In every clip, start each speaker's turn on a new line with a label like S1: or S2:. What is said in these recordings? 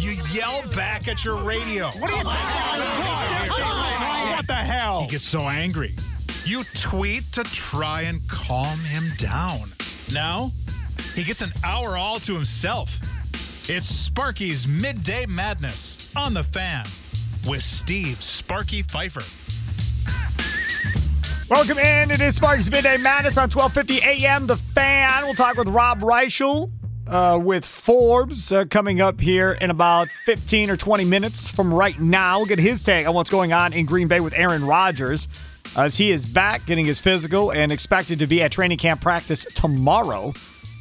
S1: You yell back at your radio. What are you talking about? What the hell? He gets so angry. You tweet to try and calm him down. Now, he gets an hour all to himself. It's Sparky's Midday Madness on the fan with Steve Sparky Pfeiffer.
S2: Welcome in. It is Sparky's Midday Madness on 1250 AM. The Fan. We'll talk with Rob Reischel uh, with Forbes uh, coming up here in about 15 or 20 minutes from right now. We'll get his take on what's going on in Green Bay with Aaron Rodgers as he is back getting his physical and expected to be at training camp practice tomorrow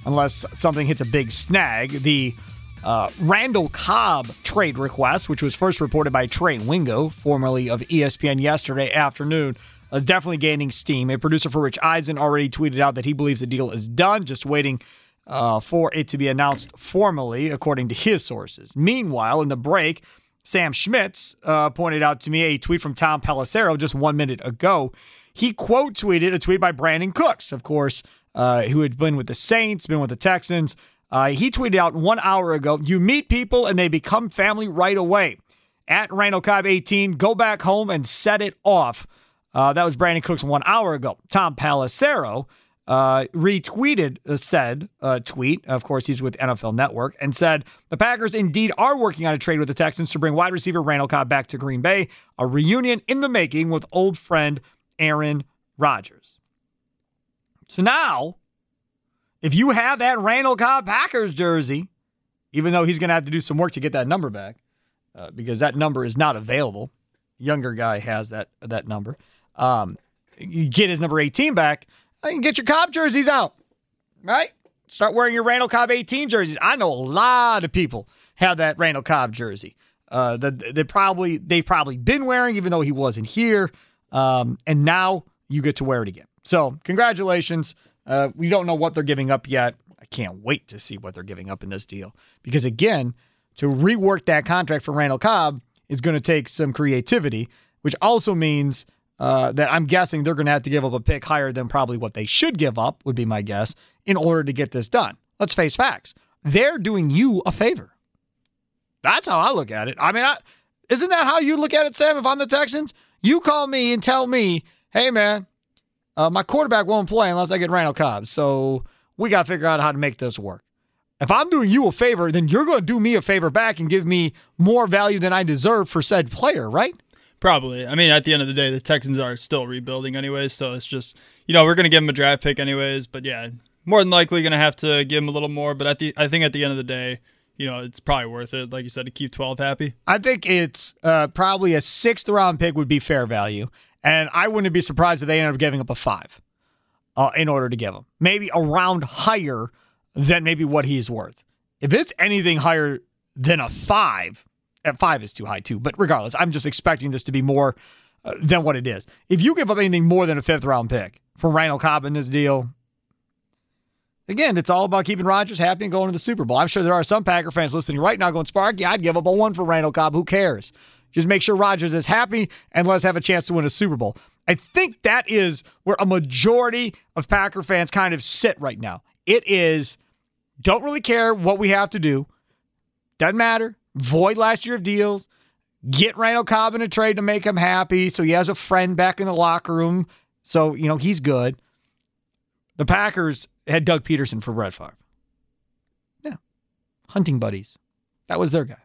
S2: unless something hits a big snag. The uh, Randall Cobb trade request, which was first reported by Trey Wingo, formerly of ESPN, yesterday afternoon, is definitely gaining steam. A producer for Rich Eisen already tweeted out that he believes the deal is done, just waiting uh, for it to be announced formally, according to his sources. Meanwhile, in the break, Sam Schmitz uh, pointed out to me a tweet from Tom Pelissero just one minute ago. He quote tweeted a tweet by Brandin Cooks, of course, uh, who had been with the Saints, been with the Texans. Uh, he tweeted out one hour ago You meet people and they become family right away. At Randall Cobb 18, go back home and set it off. Uh, that was Brandin Cooks one hour ago. Tom Pelissero uh, retweeted uh, said uh, tweet. Of course, he's with NFL Network and said the Packers indeed are working on a trade with the Texans to bring wide receiver Randall Cobb back to Green Bay. A reunion in the making with old friend Aaron Rodgers. So now, if you have that Randall Cobb Packers jersey, even though he's going to have to do some work to get that number back, uh, because that number is not available. Younger guy has that that number. Um, you get his number 18 back. You can get your Cobb jerseys out, right? Start wearing your Randall Cobb 18 jerseys. I know a lot of people have that Randall Cobb jersey. Uh, that they probably they've probably been wearing, even though he wasn't here. Um, and now you get to wear it again. So congratulations. Uh, we don't know what they're giving up yet. I can't wait to see what they're giving up in this deal because again, to rework that contract for Randall Cobb is going to take some creativity, which also means uh, that I'm guessing they're going to have to give up a pick higher than probably what they should give up, would be my guess, in order to get this done. Let's face facts. They're doing you a favor. That's how I look at it. I mean, I, isn't that how you look at it, Sam? If I'm the Texans, you call me and tell me, hey, man, uh, my quarterback won't play unless I get Randall Cobb. So we got to figure out how to make this work. If I'm doing you a favor, then you're going to do me a favor back and give me more value than I deserve for said player, right?
S3: Probably. I mean, at the end of the day, the Texans are still rebuilding anyways, so it's just you know we're gonna give him a draft pick anyways. But yeah, more than likely gonna have to give him a little more. But at the I think at the end of the day, you know, it's probably worth it, like you said, to keep twelve happy.
S2: I think it's uh, probably a sixth round pick would be fair value, and I wouldn't be surprised if they ended up giving up a five uh, in order to give him maybe a round higher than maybe what he's worth. If it's anything higher than a five, at five is too high too. But regardless, I'm just expecting this to be more uh, than what it is. If you give up anything more than a fifth round pick for Randall Cobb in this deal, again, it's all about keeping Rodgers happy and going to the Super Bowl. I'm sure there are some Packer fans listening right now going, Sparky, I'd give up a one for Randall Cobb. Who cares? Just make sure Rodgers is happy and let's have a chance to win a Super Bowl. I think that is where a majority of Packer fans kind of sit right now. It is don't really care what we have to do. Doesn't matter void last year of deals, get Randall Cobb in a trade to make him happy so he has a friend back in the locker room. So, you know, he's good. The Packers had Doug Pederson for Brett Favre. Yeah. Hunting buddies. That was their guy.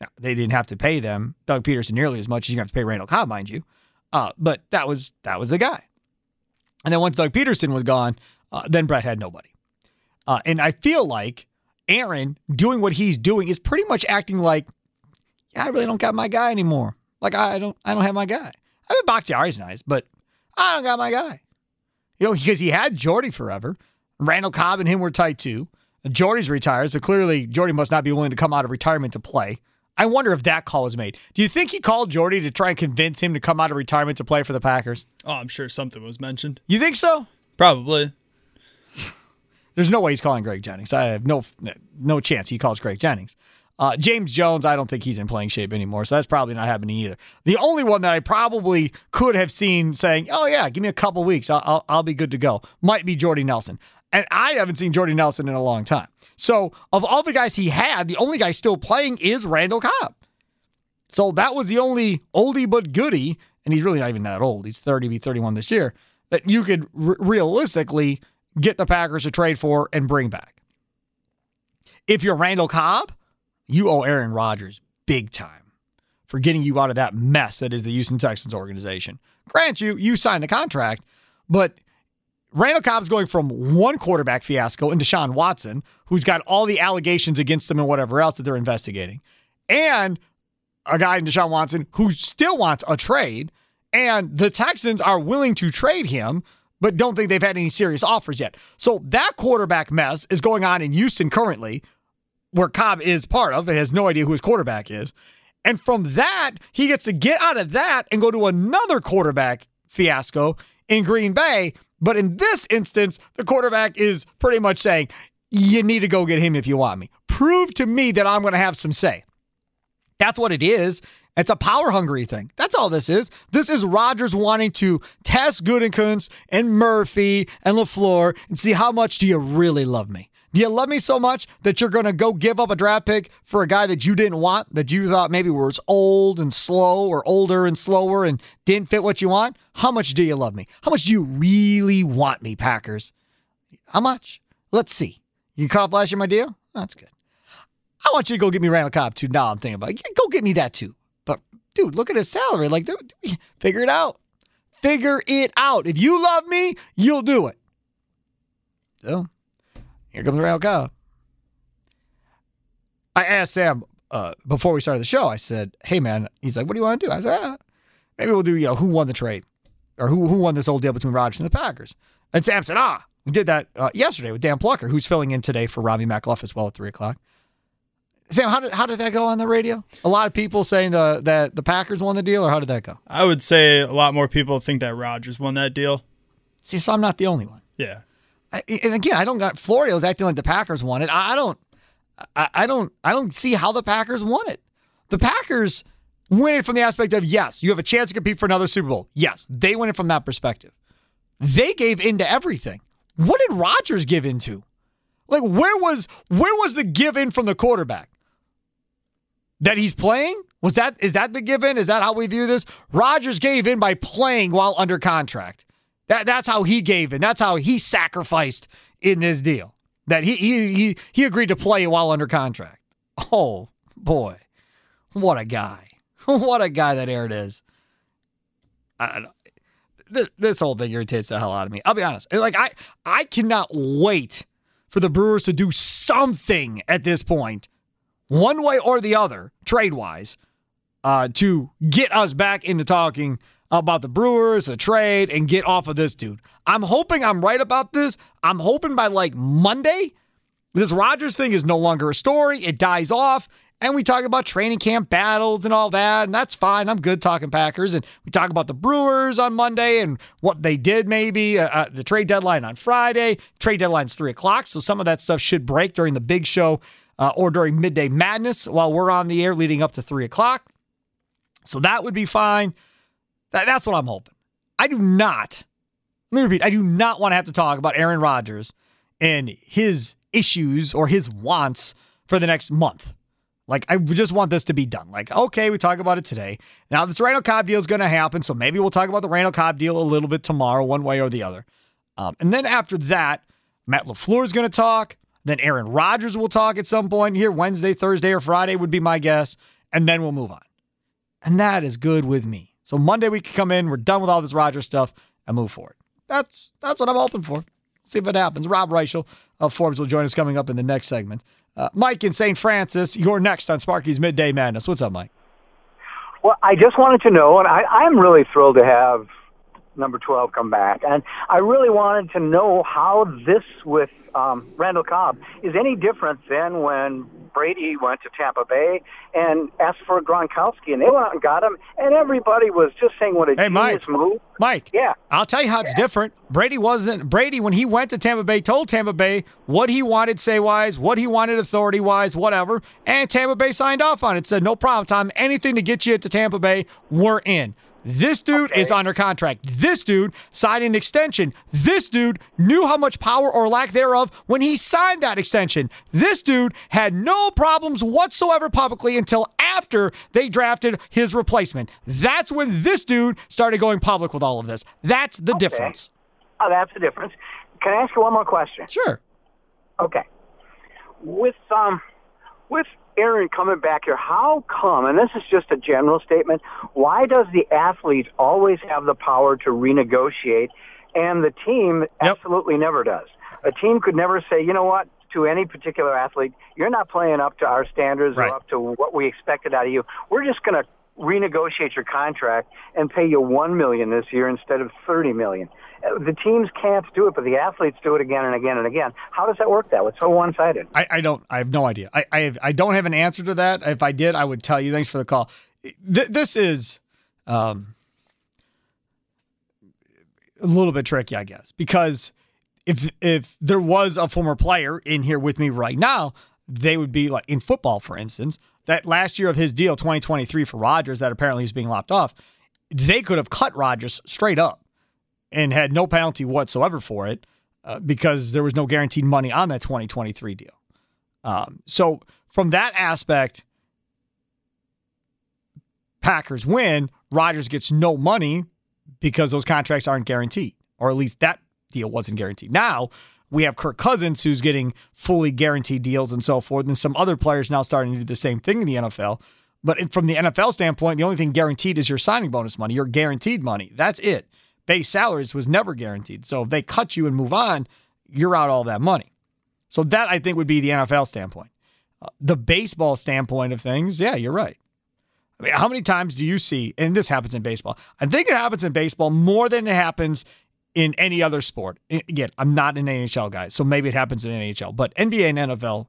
S2: Now, they didn't have to pay them, Doug Pederson, nearly as much as you have to pay Randall Cobb, mind you. Uh, but that was that was the guy. And then once Doug Pederson was gone, uh, then Brett had nobody. Uh, and I feel like Aaron doing what he's doing is pretty much acting like, yeah, I really don't got my guy anymore. Like I don't, I don't have my guy. I mean, Bakhtiari's nice, but I don't got my guy. You know, because he had Jordy forever. Randall Cobb and him were tight too. Jordy's retired, so clearly Jordy must not be willing to come out of retirement to play. I wonder if that call was made. Do you think he called Jordy to try and convince him to come out of retirement to play for the Packers?
S3: Oh, I'm sure something was mentioned.
S2: You think so?
S3: Probably.
S2: There's no way he's calling Greg Jennings. I have no no chance he calls Greg Jennings. Uh, James Jones, I don't think he's in playing shape anymore, so that's probably not happening either. The only one that I probably could have seen saying, "Oh yeah, give me a couple weeks, I'll, I'll, I'll be good to go," might be Jordy Nelson, and I haven't seen Jordy Nelson in a long time. So of all the guys he had, the only guy still playing is Randall Cobb. So that was the only oldie but goodie, and he's really not even that old. He's 30, be 31 this year, that you could realistically get the Packers to trade for and bring back. If you're Randall Cobb, you owe Aaron Rodgers big time for getting you out of that mess that is the Houston Texans organization. Grant you, you signed the contract, but Randall Cobb's going from one quarterback fiasco into Deshaun Watson, who's got all the allegations against him and whatever else that they're investigating, and a guy in Deshaun Watson who still wants a trade, and the Texans are willing to trade him, but don't think they've had any serious offers yet. So that quarterback mess is going on in Houston currently, where Cobb is part of. It has no idea who his quarterback is. And from that, he gets to get out of that and go to another quarterback fiasco in Green Bay. But in this instance, the quarterback is pretty much saying, You need to go get him if you want me. Prove to me that I'm going to have some say. That's what it is. It's a power hungry thing. That's all this is. This is Rodgers wanting to test Gutekunst and Murphy and LaFleur and see how much do you really love me. Do you love me so much that you're going to go give up a draft pick for a guy that you didn't want, that you thought maybe was old and slow or older and slower and didn't fit what you want? How much do you love me? How much do you really want me, Packers? How much? Let's see. You caught up last year, my deal? That's good. I want you to go get me Randall Cobb too. Now I'm thinking about it. Go get me that too. Dude, look at his salary. Like, dude, figure it out. Figure it out. If you love me, you'll do it. So here comes Randall Cobb. I asked Sam uh, before we started the show. I said, "Hey man," he's like, "What do you want to do?" I said, ah, "Maybe we'll do you know who won the trade, or who who won this old deal between Rodgers and the Packers." And Sam said, "Ah, we did that uh, yesterday with Dan Plucker, who's filling in today for Robbie McLuff as well at three o'clock." Sam, how did how did that go on the radio? A lot of people saying the that the Packers won the deal, or how did that go?
S3: I would say a lot more people think that Rodgers won that deal.
S2: See, so I'm not the only one.
S3: Yeah.
S2: I, and again, I don't got Florio's acting like the Packers won it. I, I don't, I, I don't, I don't see how the Packers won it. The Packers win it from the aspect of yes, you have a chance to compete for another Super Bowl. Yes, they win it from that perspective. They gave into everything. What did Rodgers give into? Like where was where was the give in from the quarterback? That he's playing? Was that is that the give in? Is that how we view this? Rodgers gave in by playing while under contract. That that's how he gave in. That's how he sacrificed in this deal. That he he he he agreed to play while under contract. Oh boy, what a guy! what a guy that Aaron is. This, this whole thing irritates the hell out of me. I'll be honest. Like I I cannot wait for the Brewers to do something at this point, one way or the other, trade wise, uh, to get us back into talking about the Brewers, the trade, and get off of this dude. I'm hoping I'm right about this. I'm hoping by like Monday, this Rodgers thing is no longer a story. It dies off. And we talk about training camp battles and all that. And that's fine. I'm good talking Packers. And we talk about the Brewers on Monday and what they did, maybe. Uh, uh, the trade deadline on Friday. Trade deadline's 3 o'clock. So some of that stuff should break during the big show uh, or during midday madness while we're on the air leading up to 3 o'clock. So that would be fine. That, that's what I'm hoping. I do not, let me repeat, I do not want to have to talk about Aaron Rodgers and his issues or his wants for the next month. Like, I just want this to be done. Like, okay, we talk about it today. Now, this Randall Cobb deal is going to happen. So maybe we'll talk about the Randall Cobb deal a little bit tomorrow, one way or the other. Um, and then after that, Matt LaFleur is going to talk. Then Aaron Rodgers will talk at some point here, Wednesday, Thursday, or Friday would be my guess. And then we'll move on. And that is good with me. So Monday we can come in, we're done with all this Rodgers stuff, and move forward. That's that's what I'm hoping for. See if it happens. Rob Reischel of Forbes will join us coming up in the next segment. Uh, Mike in St. Francis, you're next on Sparky's Midday Madness. What's up, Mike?
S4: Well, I just wanted to know, and I, I'm really thrilled to have number 12 come back. And I really wanted to know how this with um, Randall Cobb is any different than when Brady went to Tampa Bay and asked for Gronkowski, and they went out and got him, and everybody was just saying what a
S2: hey,
S4: genius
S2: Mike.
S4: move.
S2: Mike,
S4: Yeah.
S2: I'll tell you how it's different. Brady wasn't Brady when he went to Tampa Bay, told Tampa Bay what he wanted say wise, what he wanted authority wise, whatever, and Tampa Bay signed off on it. Said no problem, Tom. Anything to get you to Tampa Bay, we're in. This dude is under contract. This dude signed an extension. This dude knew how much power or lack thereof when he signed that extension. This dude had no problems whatsoever publicly until after they drafted his replacement. That's when this dude started going public with all of this. That's the difference.
S4: Oh, that's the difference. Can I ask you one more question?
S2: Sure.
S4: Okay. With um, with Aaron coming back here, how come? And this is just a general statement. Why does the athlete always have the power to renegotiate, and the team absolutely never does? A team could never say, you know what, to any particular athlete, you're not playing up to our standards
S2: Right.
S4: or up to what we expected out of you. We're just going to renegotiate your contract and pay you one million this year instead of thirty million. Uh, The teams can't do it, but the athletes do it again and again and again. How does that work? That it's so one-sided.
S2: I, I don't. I have no idea. I I, have, I don't have an answer to that. If I did, I would tell you. Thanks for the call. Th- this is um, a little bit tricky, I guess, because if if there was a former player in here with me right now, they would be like in football, for instance. That last year of his deal, 2023 for Rodgers, that apparently is being lopped off. They could have cut Rodgers straight up and had no penalty whatsoever for it uh, because there was no guaranteed money on that 2023 deal. Um, so from that aspect, Packers win. Rodgers gets no money because those contracts aren't guaranteed, or at least that deal wasn't guaranteed. Now we have Kirk Cousins who's getting fully guaranteed deals and so forth, and some other players now starting to do the same thing in the NFL. But from the NFL standpoint, the only thing guaranteed is your signing bonus money, your guaranteed money. That's it. Base salaries was never guaranteed. So if they cut you and move on, you're out all that money. So that I think would be the NFL standpoint. Uh, the baseball standpoint of things, yeah, you're right. I mean, how many times do you see, and this happens in baseball? I think it happens in baseball more than it happens in any other sport. Again, I'm not an NHL guy, so maybe it happens in the NHL, but NBA and NFL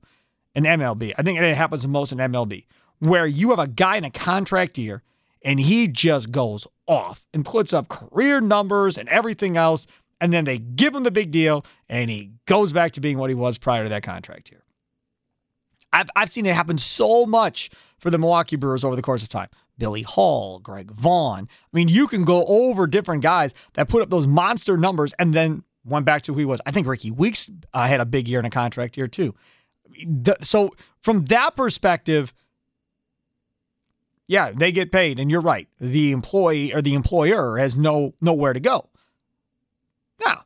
S2: and MLB, I think it happens the most in MLB, where you have a guy in a contract year and he just goes off and puts up career numbers and everything else. And then they give him the big deal and he goes back to being what he was prior to that contract year. I've, I've seen it happen so much for the Milwaukee Brewers over the course of time. Billy Hall, Greg Vaughn. I mean, you can go over different guys that put up those monster numbers and then went back to who he was. I think Rickie Weeks uh, had a big year in a contract year too. The- so from that perspective, yeah, they get paid, and you're right. The employee or the employer has no nowhere to go. Now,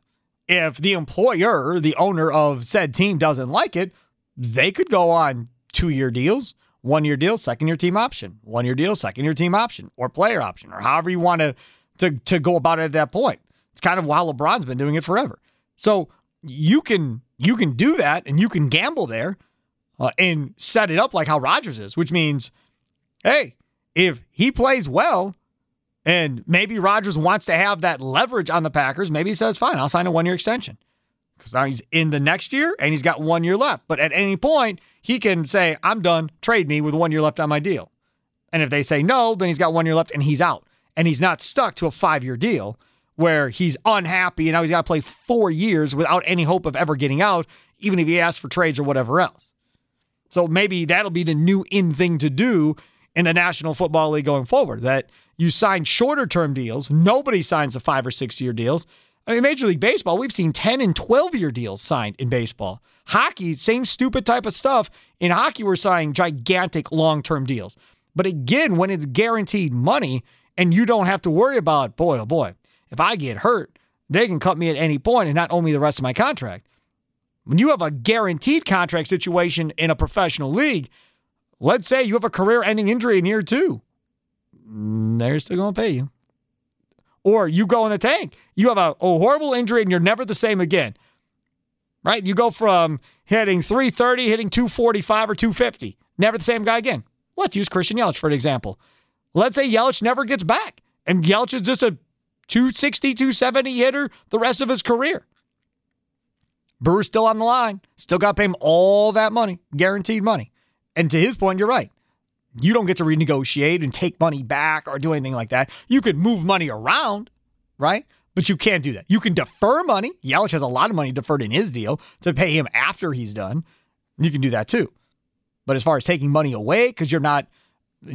S2: if the employer, the owner of said team, doesn't like it, they could go on two year deals, one year deal, second year team option, one year deal, second year team option, or player option, or however you want to to to go about it at that point. It's kind of how LeBron's been doing it forever. So you can you can do that, and you can gamble there, uh, and set it up like how Rodgers is, which means, hey, if he plays well, and maybe Rodgers wants to have that leverage on the Packers, maybe he says, fine, I'll sign a one year extension. Because now he's in the next year and he's got one year left. But at any point, he can say, I'm done, trade me with one year left on my deal. And if they say no, then he's got one year left and he's out. And he's not stuck to a five year deal where he's unhappy and now he's got to play four years without any hope of ever getting out, even if he asks for trades or whatever else. So maybe that'll be the new in thing to do in the National Football League going forward that you sign shorter term deals. Nobody signs the five or six year deals. I mean, Major League Baseball, we've seen 10 and 12 year deals signed in baseball. Hockey, same stupid type of stuff. In hockey, we're signing gigantic long term deals. But again, when it's guaranteed money and you don't have to worry about, boy, oh boy, if I get hurt, they can cut me at any point and not owe me the rest of my contract. When you have a guaranteed contract situation in a professional league, let's say you have a career ending injury in year two, they're still going to pay you. Or you go in the tank, you have a, a horrible injury and you're never the same again. Right? You go from hitting 330, hitting 245 or 250, never the same guy again. Let's use Christian Yelich for an example. Let's say Yelich never gets back and Yelich is just a 260, 270 hitter the rest of his career. Brewer's still on the line, still got to pay him all that money, guaranteed money. And to his point, you're right. You don't get to renegotiate and take money back or do anything like that. You could move money around, right? But you can't do that. You can defer money. Yelich has a lot of money deferred in his deal to pay him after he's done. You can do that too. But as far as taking money away because you're not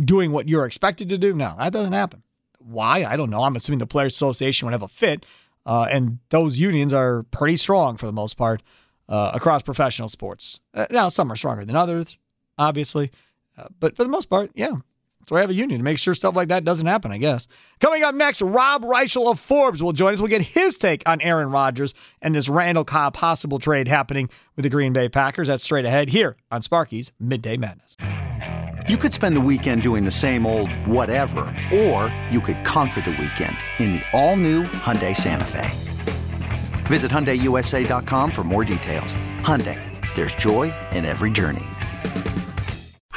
S2: doing what you're expected to do, no, that doesn't happen. Why? I don't know. I'm assuming the Players Association would have a fit, uh, and those unions are pretty strong for the most part uh, across professional sports. Uh, now, some are stronger than others, obviously. Uh, but for the most part, yeah. So I have a union to make sure stuff like that doesn't happen, I guess. Coming up next, Rob Reischel of Forbes will join us. We'll get his take on Aaron Rodgers and this Randall Cobb possible trade happening with the Green Bay Packers. That's straight ahead here on Sparky's Midday Madness.
S5: You could spend the weekend doing the same old whatever, or you could conquer the weekend in the all-new Hyundai Santa Fe. Visit HyundaiUSA.com for more details. Hyundai, there's joy in every journey.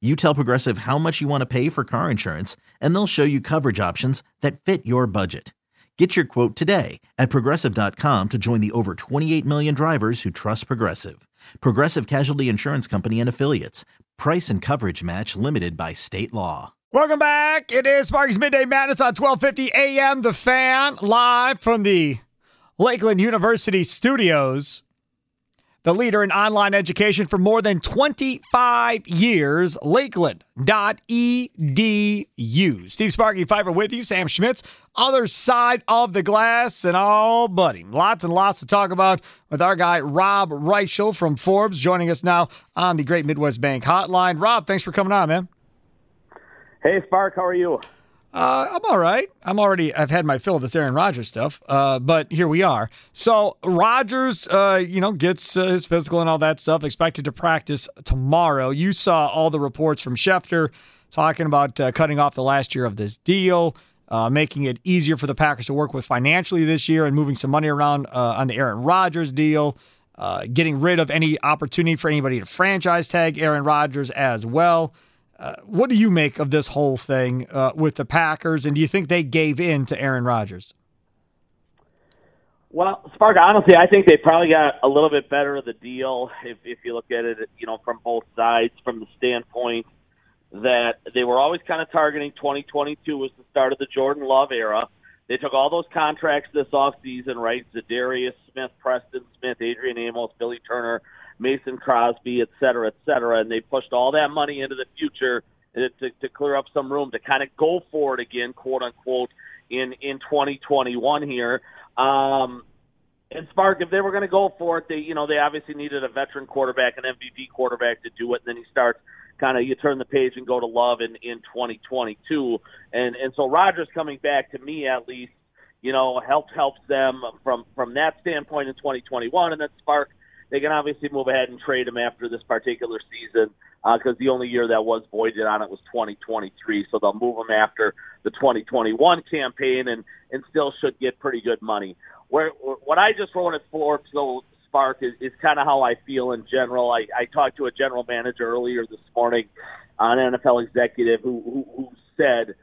S6: You tell Progressive how much you want to pay for car insurance, and they'll show you coverage options that fit your budget. Get your quote today at progressive.com to join the over 28 million drivers who trust Progressive. Progressive Casualty Insurance Company and Affiliates. Price and coverage match limited by state law.
S2: Welcome back. It is Sparky's Midday Madness on 1250 AM. The Fan, live from the Lakeland University studios the leader in online education for more than 25 years, lakeland.edu. Steve Sparky Pfeiffer with you, Sam Schmitz, other side of the glass, and oh, buddy, lots and lots to talk about with our guy, Rob Reischel from Forbes, joining us now on the Great Midwest Bank Hotline. Rob, thanks for coming on, man.
S7: Hey, Spark, how are you?
S2: Uh, I'm all right. I'm already. I've had my fill of this Aaron Rodgers stuff. Uh, but here we are. So Rodgers, uh, you know, gets uh, his physical and all that stuff. Expected to practice tomorrow. You saw all the reports from Schefter talking about uh, cutting off the last year of this deal, uh, making it easier for the Packers to work with financially this year, and moving some money around on the Aaron Rodgers deal. getting rid of any opportunity for anybody to franchise tag Aaron Rodgers as well. Uh, what do you make of this whole thing uh, with the Packers, and do you think they gave in to Aaron Rodgers?
S7: Well, Spark, honestly, I think they probably got a little bit better of the deal if, if you look at it, you know, from both sides, from the standpoint that they were always kind of targeting 2022 was the start of the Jordan Love era. They took all those contracts this offseason, right? Za'Darius Smith, Preston Smith, Adrian Amos, Billy Turner, Mason Crosby, et cetera, et cetera, and they pushed all that money into the future to, to clear up some room to kind of go for it again, quote unquote, in in 2021 here. Um, and Spark, if they were going to go for it, they you know they obviously needed a veteran quarterback, an MVP quarterback to do it. And then he starts kind of you turn the page and go to Love in in 2022, and and so Rodgers coming back to me at least, you know, helps helps them from from that standpoint in 2021, and then Spark they can obviously move ahead and trade him after this particular season because uh, the only year that was voided on it was 2023. So they'll move him after the 2021 campaign and and still should get pretty good money. Where what I just at Forbes though Spark is, is kind of how I feel in general. I, I talked to a general manager earlier this morning, an NFL executive who who, who said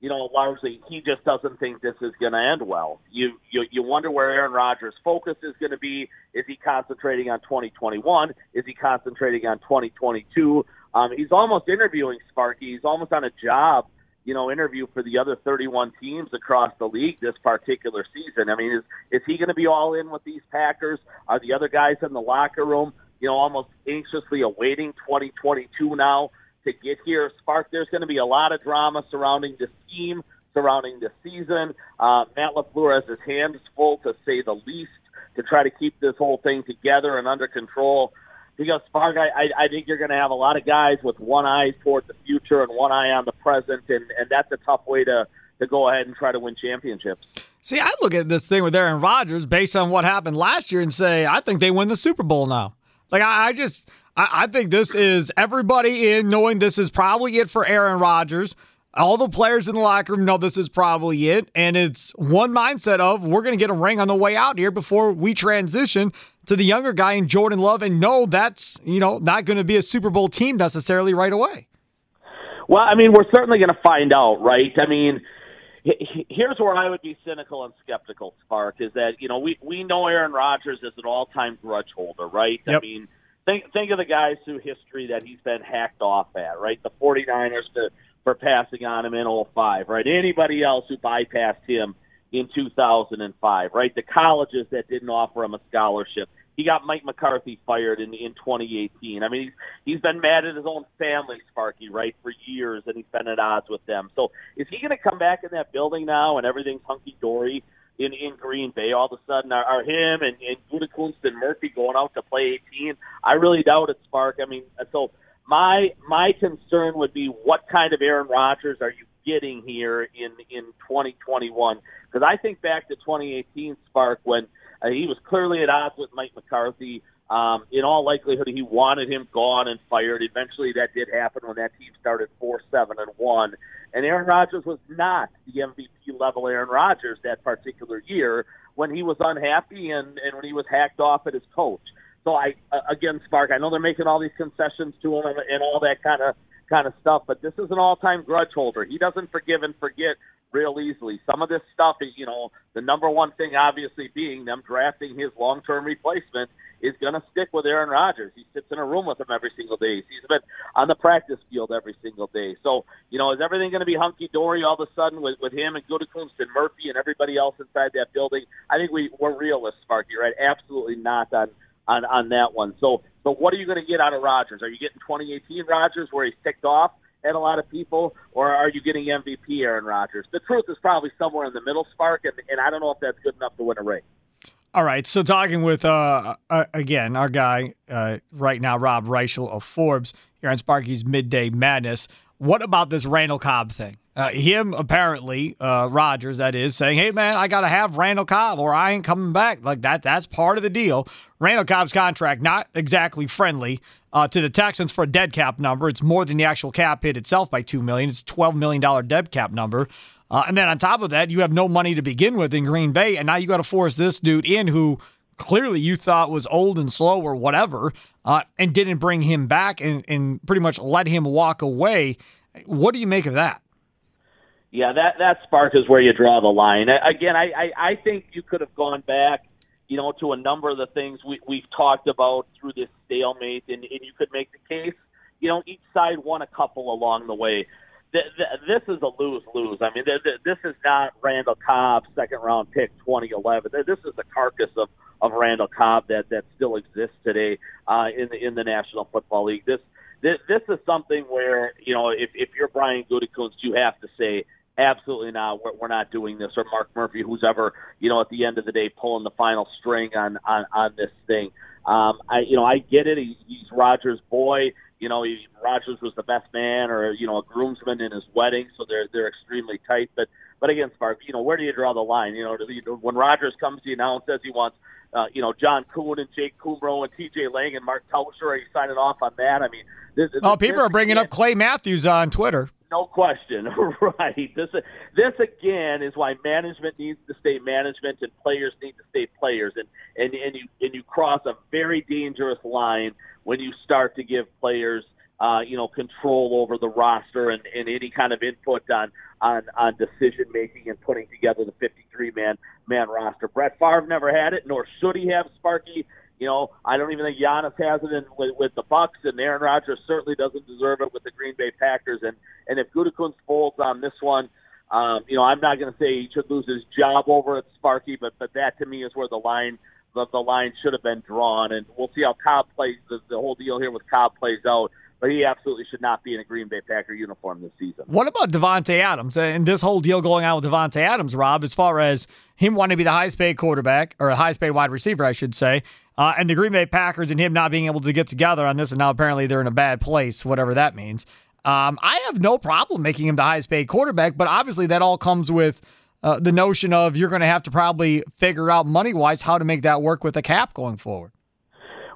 S7: you know, largely he just doesn't think this is going to end well. You, you you wonder where Aaron Rodgers' focus is going to be. Is he concentrating on 2021? Is he concentrating on 2022? Um, he's almost interviewing Sparky. He's almost on a job, you know, interview for the other 31 teams across the league this particular season. I mean, is is he going to be all in with these Packers? Are the other guys in the locker room, you know, almost anxiously awaiting 2022 now? To get here. Spark, there's going to be a lot of drama surrounding the scheme, surrounding the season. Uh, Matt LaFleur has his hands full, to say the least, to try to keep this whole thing together and under control. Because Spark, I, I, I think you're going to have a lot of guys with one eye toward the future and one eye on the present, and, and that's a tough way to, to go ahead and try to win championships.
S2: See, I look at this thing with Aaron Rodgers based on what happened last year and say, I think they win the Super Bowl now. Like, I, I just, I, I think this is everybody in knowing this is probably it for Aaron Rodgers. All the players in the locker room know this is probably it. And it's one mindset of we're going to get a ring on the way out here before we transition to the younger guy in Jordan Love and know that's, you know, not going to be a Super Bowl team necessarily right away.
S7: Well, I mean, we're certainly going to find out, right? I mean, here's where I would be cynical and skeptical, Spark, is that, you know, we, we know Aaron Rodgers is an all time grudge holder, right?
S2: Yep.
S7: I mean, think think of the guys through history that he's been hacked off at, right? The 49ers to, for passing on him in 05, right? Anybody else who bypassed him in 2005, right? The colleges that didn't offer him a scholarship. He got Mike McCarthy fired in in 2018. I mean, he's he's been mad at his own family, Sparky, right, for years, and he's been at odds with them. So, is he going to come back in that building now and everything's hunky dory? In in Green Bay all of a sudden are, are him and, and Gutekunst and Murphy going out to play 18. I really doubt it, Spark. I mean, so my my concern would be what kind of Aaron Rodgers are you getting here in in 2021? Because I think back to 2018, Spark, when uh, he was clearly at odds with Mike McCarthy. Um, in all likelihood, he wanted him gone and fired. Eventually, that did happen when that team started four seven and one. And Aaron Rodgers was not the MVP level Aaron Rodgers that particular year when he was unhappy and and when he was hacked off at his coach. So I uh, again, Spark. I know they're making all these concessions to him and, and all that kind of kind of stuff, but this is an all-time grudge holder. He doesn't forgive and forget real easily. Some of this stuff is, you know, the number one thing obviously being them drafting his long-term replacement is going to stick with Aaron Rodgers. He sits in a room with him every single day. He's been on the practice field every single day. So, you know, is everything going to be hunky dory all of a sudden with, with him and Gutekunst and Murphy and everybody else inside that building? I think we, we're realists, Sparky, right? Absolutely not on on on that one. So, so what are you going to get out of Rodgers? Are you getting 2018 Rodgers where he's ticked off at a lot of people, or are you getting MVP Aaron Rodgers? The truth is probably somewhere in the middle, Spark, and, and I don't know if that's good enough to win a ring.
S2: All right. So talking with uh, uh again our guy uh, right now, Rob Reischel of Forbes here on Sparky's Midday Madness. What about this Randall Cobb thing? Uh, him apparently, uh, Rodgers, that is, saying, "Hey man, I got to have Randall Cobb, or I ain't coming back." Like that. That's part of the deal. Randall Cobb's contract not exactly friendly uh, to the Texans for a dead cap number. It's more than the actual cap hit itself by two million. It's twelve million dollar dead cap number. Uh, and then on top of that, you have no money to begin with in Green Bay, and now you got to force this dude in who clearly you thought was old and slow or whatever, uh, and didn't bring him back and, and pretty much let him walk away. What do you make of that?
S7: Yeah, that that spark is where you draw the line. Again, I, I, I think you could have gone back, you know, to a number of the things we, we've talked about through this stalemate, and, and you could make the case, you know, each side won a couple along the way this is a lose lose. I mean, this is not Randall Cobb second round pick 2011. This is the carcass of of Randall Cobb that that still exists today uh, in the in the National Football League. This this this is something where you know if if you're Brian Gutekunst, you have to say absolutely not. We're, we're not doing this. Or Mark Murphy, who's ever you know at the end of the day pulling the final string on on on this thing. Um, I you know I get it. He, he's Rodgers' boy you know, he, Rodgers was the best man or, you know, a groomsman in his wedding, so they're they're extremely tight. But but again, Spark, you know, where do you draw the line? You know, when Rodgers comes to you now and says he wants uh, you know, John Kuhn and Jake Kumerow and T.J. Lang and Mark Tauscher. Are you signing off on that? I mean, this,
S2: oh, people are bringing up Clay Matthews on Twitter.
S7: No question, right? This this again is why management needs to stay management and players need to stay players, and and and you and you cross a very dangerous line when you start to give players uh, you know, control over the roster and, and any kind of input on on on decision making and putting together the 53 man man roster. Brett Favre never had it, nor should he have Sparky. You know, I don't even think Giannis has it in, with, with the Bucks, and Aaron Rodgers certainly doesn't deserve it with the Green Bay Packers. And and if Gutekunst folds on this one, um, you know, I'm not going to say he should lose his job over at Sparky, but but that to me is where the line the, the line should have been drawn, and we'll see how Cobb plays the, the whole deal here with Cobb plays out but he absolutely should not be in a Green Bay Packer uniform this season.
S2: What about Davante Adams and this whole deal going on with Davante Adams, Rob, as far as him wanting to be the highest paid quarterback or a highest paid wide receiver, I should say, uh, and the Green Bay Packers and him not being able to get together on this, and now apparently they're in a bad place, whatever that means. Um, I have no problem making him the highest paid quarterback, but obviously that all comes with uh, the notion of you're going to have to probably figure out money wise how to make that work with a cap going forward.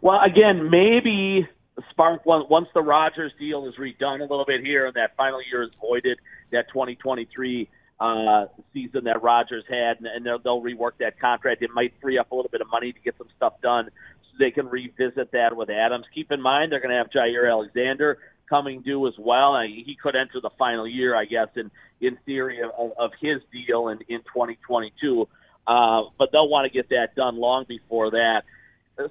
S7: Well, again, maybe Spark once the Rodgers deal is redone a little bit here and that final year is voided, that 2023 uh, season that Rodgers had, and, and they'll, they'll rework that contract. It might free up a little bit of money to get some stuff done, so they can revisit that with Adams. Keep in mind they're going to have Jaire Alexander coming due as well. I, he could enter the final year, I guess, in in theory of, of his deal in in 2022. Uh, but they'll want to get that done long before that.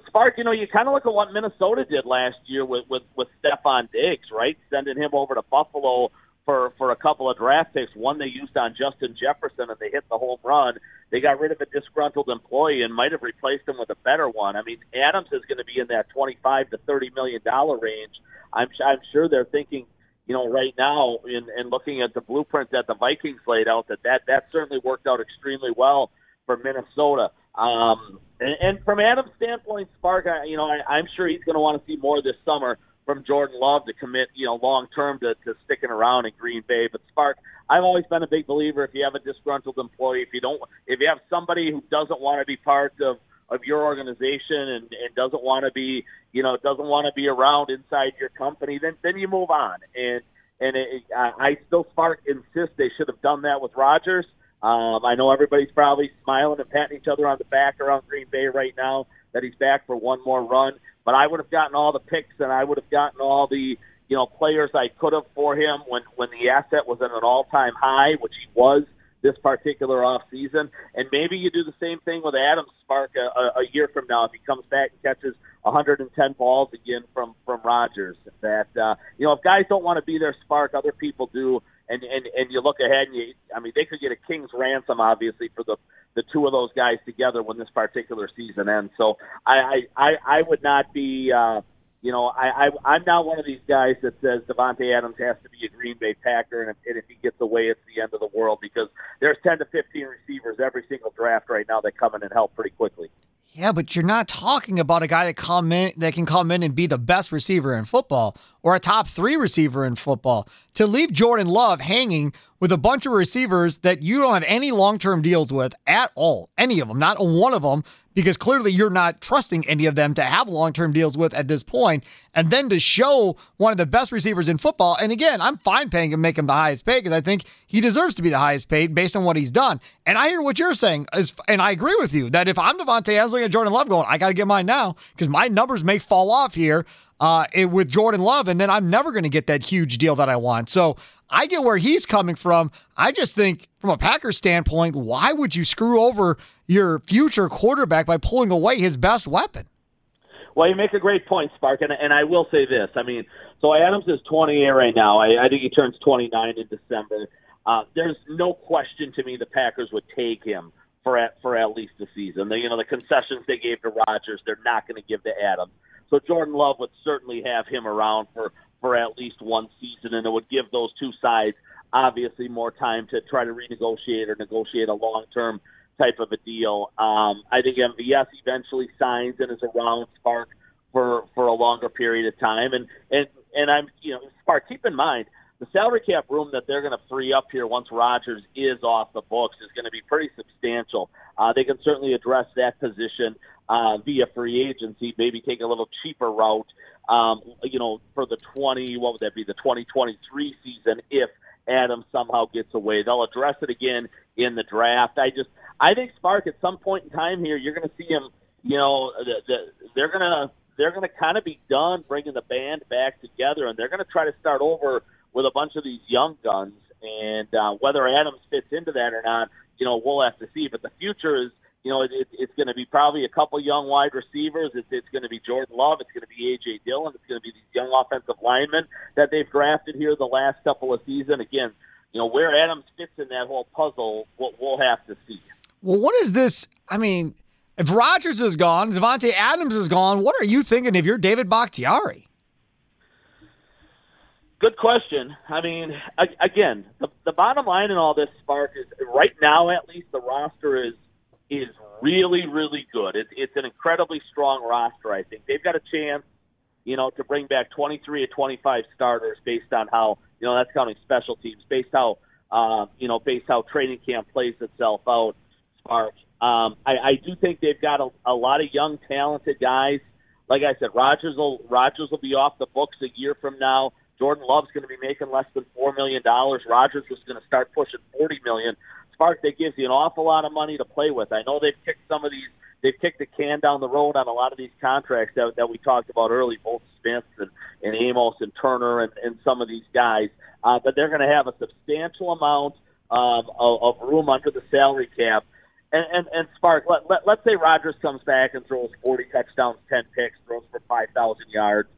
S7: Spark, you know, you kind of look at what Minnesota did last year with with with Stefon Diggs, right? Sending him over to Buffalo for for a couple of draft picks. One they used on Justin Jefferson, and they hit the home run. They got rid of a disgruntled employee and might have replaced him with a better one. I mean, Adams is going to be in that twenty-five to thirty million dollar range. I'm I'm sure they're thinking, you know, right now in in looking at the blueprint that the Vikings laid out, that that that certainly worked out extremely well for Minnesota. Um, and, and from Adam's standpoint, Spark, I, you know, I, I'm sure he's going to want to see more this summer from Jordan Love to commit, you know, long term to, to sticking around in Green Bay. But Spark, I've always been a big believer. If you have a disgruntled employee, if you don't, if you have somebody who doesn't want to be part of of your organization and, and doesn't want to be, you know, doesn't want to be around inside your company, then then you move on. And and it, I, I still Spark insist they should have done that with Rodgers. Um, I know everybody's probably smiling and patting each other on the back around Green Bay right now that he's back for one more run. But I would have gotten all the picks and I would have gotten all the you know players I could have for him when when the asset was at an all time high, which he was this particular off season. And maybe you do the same thing with Adam Spark a, a, a year from now if he comes back and catches 110 balls again from from Rodgers. That uh, you know if guys don't want to be their Spark, other people do and and and you look ahead and you I mean they could get a king's ransom obviously for the the two of those guys together when this particular season ends. So I I I would not be uh you know, I, I I'm not one of these guys that says Davante Adams has to be a Green Bay Packer, and if, and if he gets away, it's the end of the world because there's 10 to 15 receivers every single draft right now that come in and help pretty quickly.
S2: Yeah, but you're not talking about a guy that come in that can come in and be the best receiver in football or a top three receiver in football. To leave Jordan Love hanging with a bunch of receivers that you don't have any long term deals with at all, any of them, not one of them, because clearly you're not trusting any of them to have long term deals with at this point, and then to show one of the best receivers in football. And again, I'm fine paying him, make him the highest paid because I think he deserves to be the highest paid based on what he's done. And I hear what you're saying, is, and I agree with you that if I'm Davante, I was looking at Jordan Love going, I got to get mine now because my numbers may fall off here uh, with Jordan Love, and then I'm never going to get that huge deal that I want. So I get where he's coming from. I just think, from a Packers standpoint, why would you screw over your future quarterback by pulling away his best weapon?
S7: Well, you make a great point, Spark, and, and I will say this. I mean, so Adams is 28 right now. I, I think he turns 29 in December. Uh, there's no question to me the Packers would take him for at, for at least a season. The, you know, the concessions they gave to Rodgers, they're not going to give to Adams. So Jordan Love would certainly have him around for for at least one season, and it would give those two sides obviously more time to try to renegotiate or negotiate a long term type of a deal. Um, I think MVS eventually signs and is around Spark for for a longer period of time, and and and I'm you know Spark. Keep in mind the salary cap room that they're going to free up here once Rodgers is off the books is going to be pretty substantial. Uh, they can certainly address that position uh, via free agency, maybe take a little cheaper route. Um, you know, for the 20, what would that be, the 2023 season if Adams somehow gets away. They'll address it again in the draft. I just, I think Spark at some point in time here, you're going to see him. You know, the, the, they're going to they're going to kind of be done bringing the band back together, and they're going to try to start over with a bunch of these young guns. And uh, whether Adams fits into that or not, you know, we'll have to see. But the future is, you know, it, it, it's going to be probably a couple young wide receivers. It's, it's going to be Jordan Love. It's going to be A.J. Dillon. It's going to be these young offensive linemen that they've drafted here the last couple of seasons. Again, you know, where Adams fits in that whole puzzle, we'll, we'll have to see.
S2: Well, what is this? I mean, if Rodgers is gone, Davante Adams is gone, what are you thinking if you're David Bakhtiari?
S7: Good question. I mean, again, the, the bottom line in all this, Spark, is right now at least the roster is is really, really good. It's it's an incredibly strong roster. I think they've got a chance, you know, to bring back 23 or 25 starters based on how you know that's counting special teams, based how uh, you know, based how training camp plays itself out. Spark. Um, I, I do think they've got a, a lot of young, talented guys. Like I said, Rodgers will Rodgers will be off the books a year from now. Jordan Love's going to be making less than four million dollars. Rodgers is going to start pushing forty million. Spark that gives you an awful lot of money to play with. I know they've kicked some of these. They've kicked the can down the road on a lot of these contracts that, that we talked about early, both Smith and, and Amos and Turner and, and some of these guys. Uh, but they're going to have a substantial amount um, of, of room under the salary cap. And, and, and Spark, let, let, let's say Rodgers comes back and throws 40 touchdowns, 10 picks, throws for 5,000 yards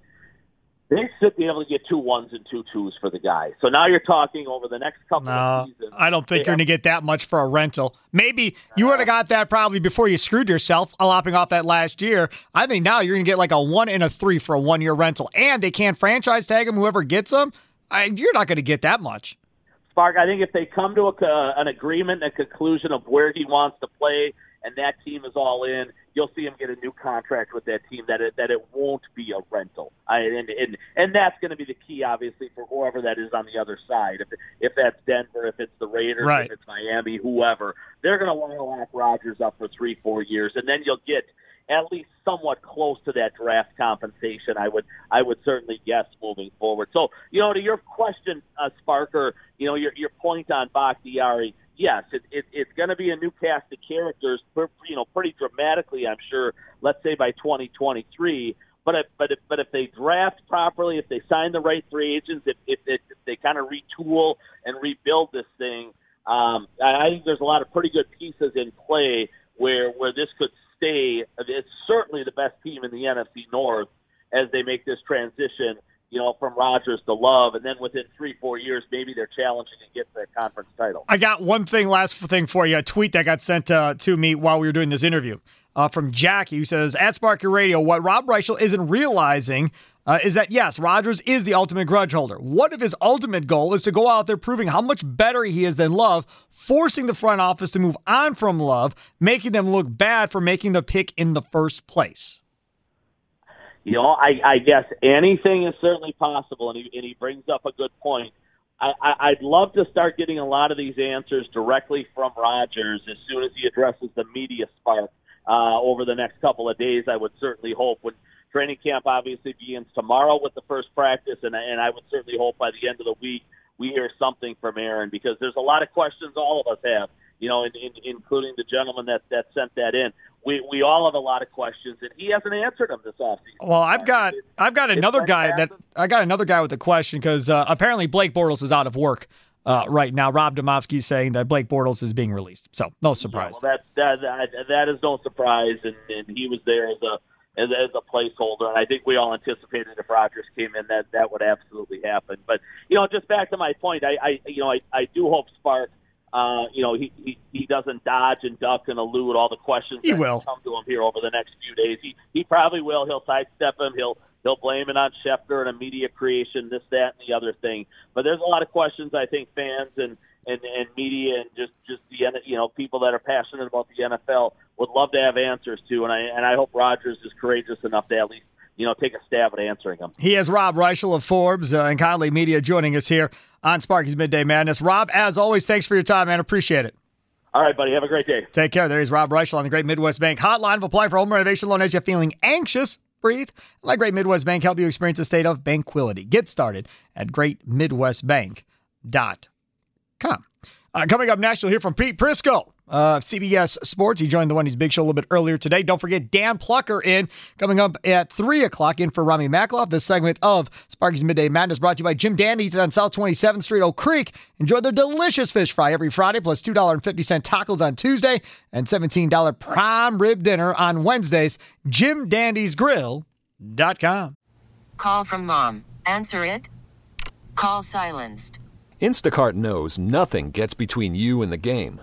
S7: they should be able to get two ones and two twos for the guy. So now you're talking over the next couple
S2: no,
S7: of seasons.
S2: I don't think you're going to get that much for a rental. Maybe you would have got that probably before you screwed yourself, lopping off that last year. I think now you're going to get like a one and a three for a one year rental, and they can't franchise tag him. Whoever gets him, I, you're not going to get that much.
S7: Spark, I think if they come to a, uh, an agreement, a conclusion of where he wants to play, and that team is all in, you'll see him get a new contract with that team. That it, that it won't be a rental, I, and and and that's going to be the key, obviously, for whoever that is on the other side. If if that's Denver, if it's the Raiders,
S2: right.
S7: if it's Miami, whoever, they're going to want to lock Rodgers up for three, four years, and then you'll get at least somewhat close to that draft compensation. I would I would certainly guess moving forward. So you know, to your question, uh, Sparker, you know your your point on Bakhtiari yes, it, it, it's going to be a new cast of characters, per, you know, pretty dramatically, I'm sure. Let's say by 2023. But if, but if, but if they draft properly, if they sign the right free agents, if if, if they kind of retool and rebuild this thing, um, I, I think there's a lot of pretty good pieces in play where where this could stay. It's certainly the best team in the NFC North as they make this transition you know, from Rodgers to Love, and then within three, four years, maybe they're challenging and get the conference title.
S2: I got one thing, last thing for you. A tweet that got sent uh, to me while we were doing this interview uh, from Jackie, who says, "At Sparky Radio, what Rob Reischel isn't realizing." Uh, is that yes, Rodgers is the ultimate grudge holder. What if his ultimate goal is to go out there proving how much better he is than Love, forcing the front office to move on from Love, making them look bad for making the pick in the first place?
S7: You know, I, I guess anything is certainly possible, and he, and he brings up a good point. I, I, I'd love to start getting a lot of these answers directly from Rodgers as soon as he addresses the media spark uh, over the next couple of days. I would certainly hope when training camp obviously begins tomorrow with the first practice, and, and I would certainly hope by the end of the week we hear something from Aaron because there's a lot of questions all of us have you know, in, in, including the gentleman that, that sent that in. We, we all have a lot of questions, and he hasn't answered them this offseason.
S2: Well, I've got I've got another guy that I got another guy with a question because uh, apparently Blake Bortles is out of work uh, right now. Rob is saying that Blake Bortles is being released, so no surprise.
S7: Yeah, well, that, that that that is no surprise, and, and he was there as a as, as a placeholder. And I think we all anticipated if Rodgers came in that that would absolutely happen. But you know, just back to my point, I, I you know I, I do hope Spark uh, you know, he, he he doesn't dodge and duck and elude all the questions
S2: he
S7: that
S2: will.
S7: come to him here over the next few days. He he probably will. He'll sidestep him. He'll he'll blame it on Schefter and a media creation, this, that, and the other thing. But there's a lot of questions I think fans and and, and media and just just the you know people that are passionate about the NFL would love to have answers to, and I and I hope Rodgers is courageous enough to at least you know, take a stab at answering them.
S2: He is Rob Reischel of Forbes uh, and Conley Media joining us here on Sparky's Midday Madness. Rob, as always, thanks for your time, man. Appreciate it.
S7: All right, buddy. Have a great day.
S2: Take care. There's Rob Reischel on the Great Midwest Bank hotline. Apply for home renovation loan as you're feeling anxious. Breathe. Let Great Midwest Bank help you experience a state of banquility. Get started at greatmidwestbank.com. Uh, coming up next, you'll hear from Pete Prisco uh, CBS Sports. He joined the Wendy's Big Show a little bit earlier today. Don't forget Dan Plucker in coming up at 3 o'clock in for Rami Makloff. This segment of Sparky's Midday Madness brought to you by Jim Dandy's on South 27th Street, Oak Creek. Enjoy their delicious fish fry every Friday, plus $2.50 tacos on Tuesday and $17 prime rib dinner on Wednesdays. JimDandy'sGrill.com.
S8: Call from mom. Answer it. Call silenced.
S9: Instacart knows nothing gets between you and the game.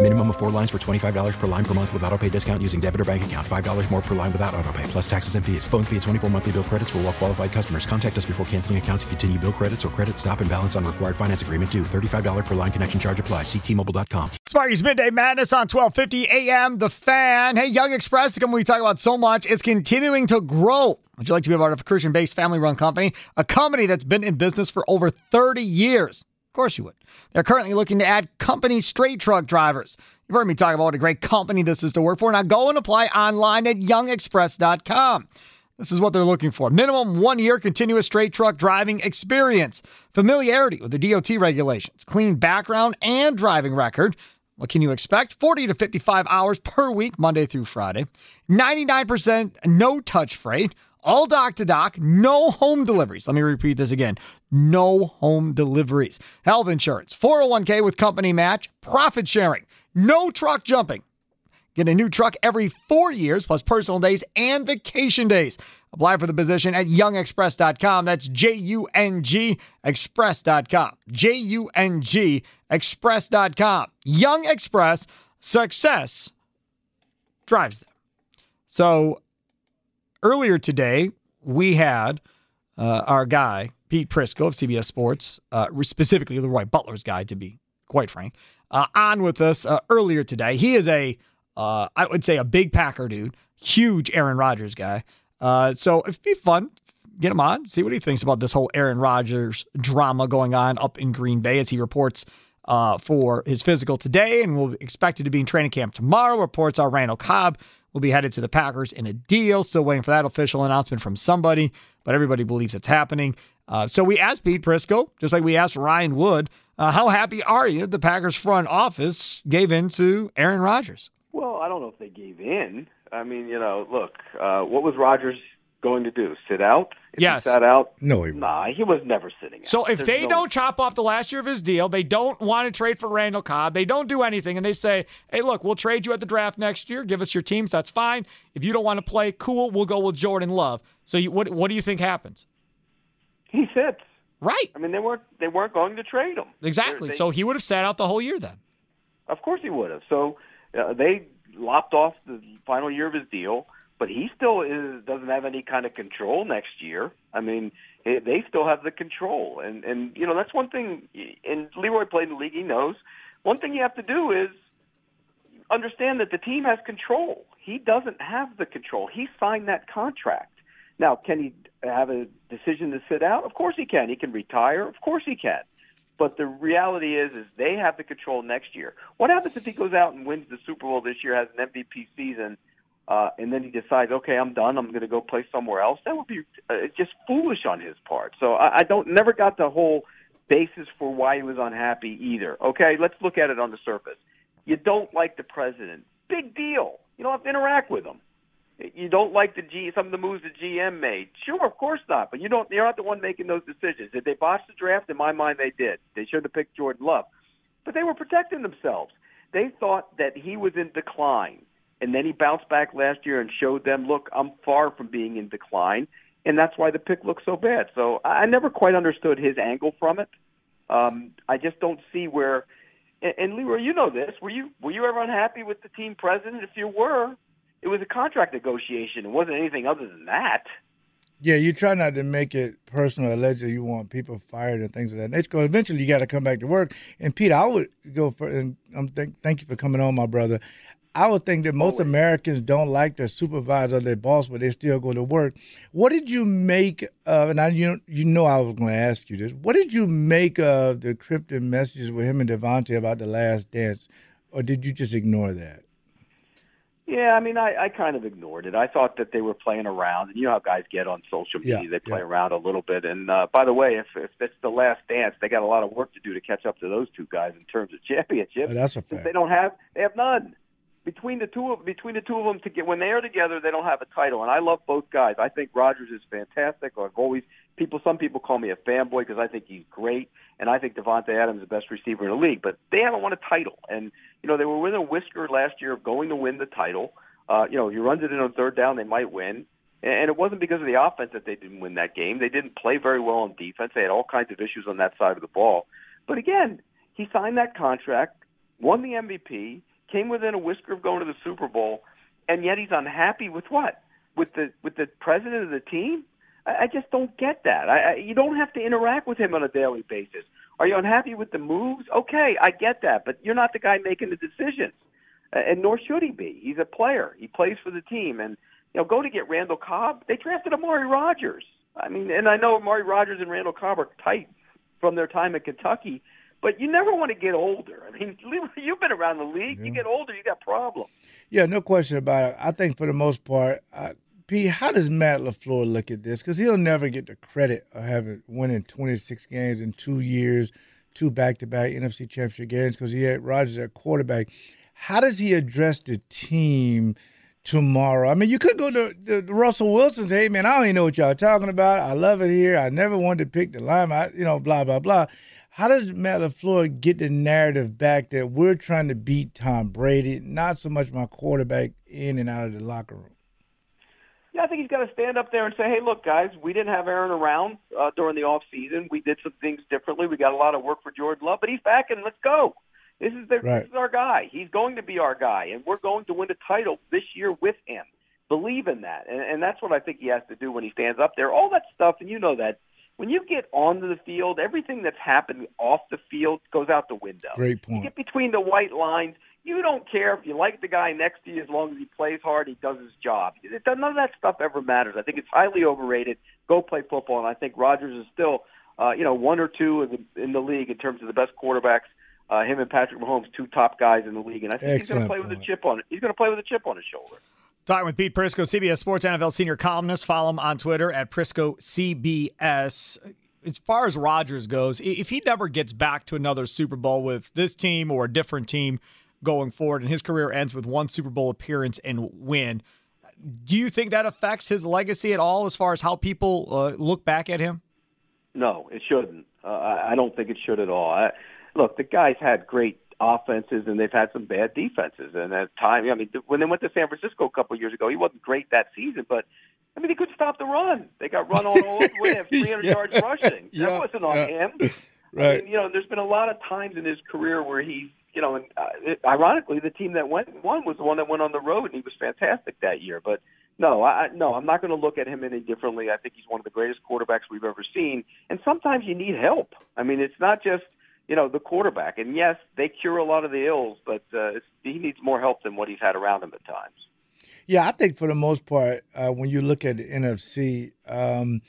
S10: Minimum of four lines for $25 per line per month with auto pay discount using debit or bank account. $5 more per line without auto pay, plus taxes and fees. Phone fee at 24 monthly bill credits for all well qualified customers. Contact us before canceling account to continue bill credits or credit stop and balance on required finance agreement due. $35 per line connection charge apply. Ctmobile.com.
S2: Sparky's Midday Madness on 1250 AM. The Fan. Hey, Jung Express, the company we talk about so much, is continuing to grow. Would you like to be a part of a Christian-based family-run company? A company that's been in business for over 30 years. Of course you would. They're currently looking to add company straight truck drivers. You've heard me talk about what a great company this is to work for. Now go and apply online at jungexpress.com. This is what they're looking for minimum one year continuous straight truck driving experience, familiarity with the DOT regulations, clean background and driving record. What can you expect? 40 to 55 hours per week, Monday through Friday. 99% no touch freight, all dock to dock, no home deliveries. Let me repeat this again no home deliveries. Health insurance, 401k with company match, profit sharing. No truck jumping. Get a new truck every four years, plus personal days and vacation days. Apply for the position at jungexpress.com. That's J U N G express.com. J U N G express.com. Jung Express, success drives them. So earlier today, we had uh, our guy, Pete Prisco of CBS Sports, uh, specifically Leroy Butler's guy, to be quite frank, uh, on with us uh, earlier today. He is a, uh, I would say, a big Packer dude, huge Aaron Rodgers guy. Uh, so it'd be fun. Get him on, see what he thinks about this whole Aaron Rodgers drama going on up in Green Bay as he reports for his physical today and will be expected to be in training camp tomorrow. Reports are Randall Cobb will be headed to the Packers in a deal. Still waiting for that official announcement from somebody, but everybody believes it's happening. Uh, so we asked Pete Prisco, just like we asked Ryan Wood, uh, how happy are you the Packers front office gave in to Aaron Rodgers?
S11: Well, I don't know if they gave in. I mean, you know, look, uh, what was Rodgers going to do? Sit out? If
S2: yes.
S11: He sat out?
S12: No, he
S11: Nah, he was never sitting out.
S2: So if
S11: There's
S2: they
S11: no-
S2: don't chop off the last year of his deal, they don't want to trade for Randall Cobb, they don't do anything, and they say, hey, look, we'll trade you at the draft next year. Give us your teams. That's fine. If you don't want to play, cool, we'll go with Jordan Love. So you, what, what do you think happens?
S11: He sits.
S2: Right.
S11: I mean, they weren't they weren't going to trade him.
S2: Exactly.
S11: They-
S2: so he would have sat out the whole year then.
S11: Of course he would have. So uh, they lopped off the final year of his deal, but he still is doesn't have any kind of control next year. I mean, they still have the control, and and you know that's one thing. And Leroy played in the league; he knows. One thing you have to do is understand that the team has control. He doesn't have the control. He signed that contract. Now, can he have a decision to sit out? Of course he can. He can retire. Of course he can. But the reality is, is they have the control next year. What happens if he goes out and wins the Super Bowl this year, has an MVP season, uh, and then he decides, okay, I'm done. I'm going to go play somewhere else. That would be uh, just foolish on his part. So I, I don't never got the whole basis for why he was unhappy either. Okay, let's look at it on the surface. You don't like the president. Big deal. You don't have to interact with him. You don't like the G some of the moves the GM made. Sure, of course not. But you don't. You're not the one making those decisions. Did they botch the draft? In my mind, they did. They should have picked Jordan Love, but they were protecting themselves. They thought that he was in decline, and then he bounced back last year and showed them, look, I'm far from being in decline, and that's why the pick looks so bad. So I never quite understood his angle from it. Um, I just don't see where. And, Leroy, you know this. Were you were you ever unhappy with the team president? If you were, it was a contract negotiation. It wasn't anything other than that.
S12: Yeah, you try not to make it personal. Allegedly, you want people fired and things of that nature. Eventually, you got to come back to work. And Pete, I would go for. And I'm th- thank you for coming on, my brother. I would think that most Americans don't like their supervisor or their boss, but they still go to work. What did you make of? And I, you you know, I was going to ask you this. What did you make of the cryptic messages with him and Davante about the last dance, or did you just ignore that?
S11: Yeah, I mean, I, I kind of ignored it. I thought that they were playing around, and you know how guys get on social media;
S12: Yeah,
S11: they play around a little bit. And uh, by the way, if if it's the last dance, they got a lot of work to do to catch up to those two guys in terms of championships.
S12: Oh, that's a fact.
S11: they don't have, they have none. Between the two of between the two of them to get when they are together, they don't have a title. And I love both guys. I think Rodgers is fantastic. I've always people. Some people call me a fanboy because I think he's great, and I think Davante Adams is the best receiver in the league. But they haven't won a title, and you know they were within a whisker last year of going to win the title. Uh, you know, he runs it in on third down, they might win. And it wasn't because of the offense that they didn't win that game. They didn't play very well on defense. They had all kinds of issues on that side of the ball. But again, he signed that contract, won the MVP, came within a whisker of going to the Super Bowl, and yet he's unhappy with what? With the with the president of the team? I, I just don't get that. I, I, you don't have to interact with him on a daily basis. Are you unhappy with the moves? Okay, I get that, but you're not the guy making the decisions, Uh, and nor should he be. He's a player. He plays for the team, and you know, go to get Randall Cobb. They drafted Amari Rodgers. I mean, and I know Amari Rodgers and Randall Cobb are tight from their time in Kentucky, but you never want to get older. I mean, you've been around the league. You get older, you got problems.
S12: Yeah, no question about it. I think for the most part, uh, P. How does Matt LaFleur look at this? Because he'll never get the credit of having winning 26 games in two years, two back-to-back NFC Championship games, because he had Rodgers at quarterback. How does he address the team tomorrow? I mean, you could go to, to Russell Wilson's. "Hey, man, I don't even know what y'all talking about. I love it here. I never wanted to pick the line. I, you know, blah blah blah." How does Matt LaFleur get the narrative back that we're trying to beat Tom Brady, not so much my quarterback in and out of the locker room?
S11: Yeah, I think he's got to stand up there and say, "Hey, look, guys, we didn't have Aaron around uh, during the off season. We did some things differently. We got a lot of work for Jordan Love, but he's back, and let's go. This is the,
S12: Right.
S11: this is our guy. He's going to be our guy, and we're going to win the title this year with him. Believe in that, and, and that's what I think he has to do when he stands up there. All that stuff, and you know that when you get onto the field, everything that's happened off the field goes out the window.
S12: Great point.
S11: You
S12: point.
S11: get between the white lines. You don't care if you like the guy next to you as long as he plays hard, he does his job. It, none of that stuff ever matters. I think it's highly overrated. Go play football, and I think Rodgers is still, uh, you know, one or two in the, in the league in terms of the best quarterbacks. Uh, him and Patrick Mahomes, two top guys in the league, and I think he's going to
S2: Excellent
S11: play with a chip on. He's going to play with a chip on his shoulder.
S2: Talking with Pete Prisco, CBS Sports NFL senior columnist. Follow him on Twitter at Prisco CBS. As far as Rodgers goes, if he never gets back to another Super Bowl with this team or a different team going forward, and his career ends with one Super Bowl appearance and win, do you think that affects his legacy at all as far as how people uh, look back at him?
S11: No, it shouldn't. Uh, I don't think it should at all. I, look, the guy's had great offenses and they've had some bad defenses. And at time, I mean, when they went to San Francisco a couple of years ago, he wasn't great that season, but I mean, he couldn't stop the run. They got run all over the way. They have 300
S12: Yeah.
S11: yards rushing.
S12: Yeah,
S11: That wasn't on
S12: yeah.
S11: him.
S12: Right.
S11: I mean, you know, there's been a lot of times in his career where he's, you know, and uh, it, ironically, the team that went won was the one that went on the road, and he was fantastic that year. But no, I I- no, I'm not going to look at him any differently. I think he's one of the greatest quarterbacks we've ever seen. And sometimes you need help. I mean, it's not just you know the quarterback. And yes, they cure a lot of the ills, but uh, he needs more help than what he's had around him at times.
S12: Yeah, I think for the most part, uh, when you look at the NFC, um,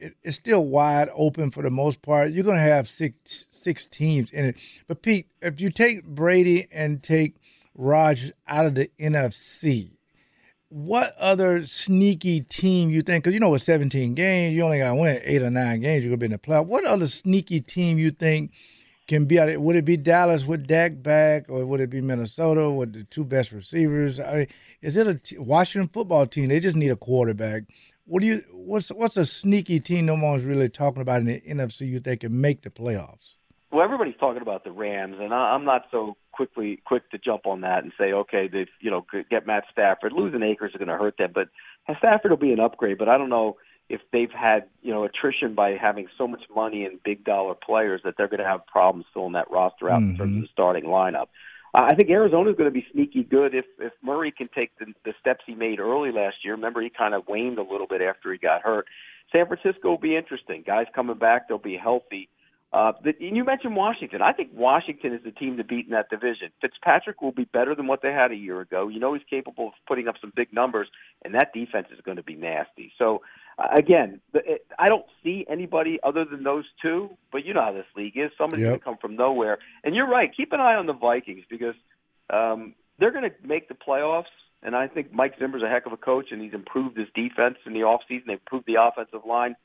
S12: it, it's still wide open for the most part. You're going to have six six teams in it. But Pete, if you take Brady and take Rodgers out of the NFC, what other sneaky team you think? Because you know, with 17 games, you only got to win eight or nine games. You're going to be in the playoff. What other sneaky team you think can be would it be Dallas with Dak back, or would it be Minnesota with the two best receivers? I mean, is it a t- Washington football team? They just need a quarterback. What do you? What's what's a sneaky team no one's really talking about in the NFC? You think can make the playoffs?
S11: Well, everybody's talking about the Rams, and I, I'm not so quickly quick to jump on that and say, okay, they you know get Matt Stafford. Losing Akers is going to hurt them, but Stafford will be an upgrade. But I don't know if they've had you know attrition by having so much money and big dollar players that they're going to have problems filling that roster out in terms of the starting lineup. I I think Arizona's going to be sneaky good if if Murray can take the, the steps he made early last year. Remember, he kind of waned a little bit after he got hurt. San Francisco will be interesting. Guys coming back, they'll be healthy. Uh, the, and you mentioned Washington. I think Washington is the team to beat in that division. Fitzpatrick will be better than what they had a year ago. You know he's capable of putting up some big numbers, and that defense is going to be nasty. So again, I don't see anybody other than those two. But you know how this league is. Somebody's
S12: Yep.
S11: going to come from nowhere. And you're right. Keep an eye on the Vikings because um, they're going to make the playoffs. And I think Mike Zimmer's a heck of a coach, and he's improved his defense in the offseason. They've improved the offensive line.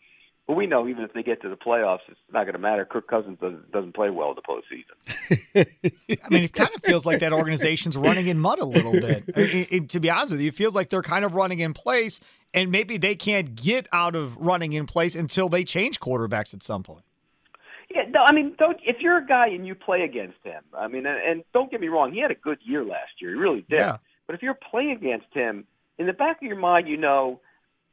S11: But we know even if they get to the playoffs, it's not going to matter. Kirk Cousins doesn't, doesn't play well in the postseason.
S2: I mean, it kind of feels like that organization's running in mud a little bit. It- it- to be honest with you, it feels like they're kind of running in place, and maybe they can't get out of running in place until they change quarterbacks at some point.
S11: Yeah, no, I mean, don't if you're a guy and you play against him, I mean, and, and don't get me wrong, he had a good year last year, he really did.
S2: Yeah.
S11: But if you're playing against him, in the back of your mind, you know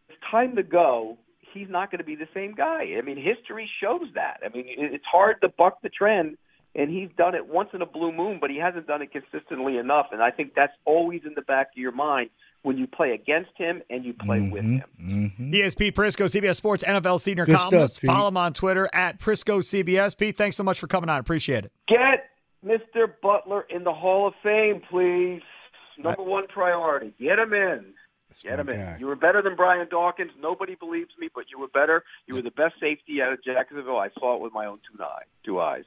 S11: it's time to go. He's not going to be the same guy. I mean, history shows that. I mean, it's hard to buck the trend, and he's done it once in a blue moon, but he hasn't done it consistently enough. And I think that's always in the back of your mind when you play against him and you play with mm-hmm. him. Mm-hmm.
S2: He is Pete Prisco, CBS Sports NFL senior
S11: Good
S2: columnist.
S11: stuff,
S2: Follow him on Twitter at Prisco CBS. Pete, thanks so much for coming on. Appreciate it.
S11: Get Mr. Butler in the Hall of Fame, please. Number one priority. Get him in. Get him in. You were better than Brian Dawkins. Nobody believes me, but you were better. You were the best safety out of Jacksonville. I saw it with my own two eye, two eyes.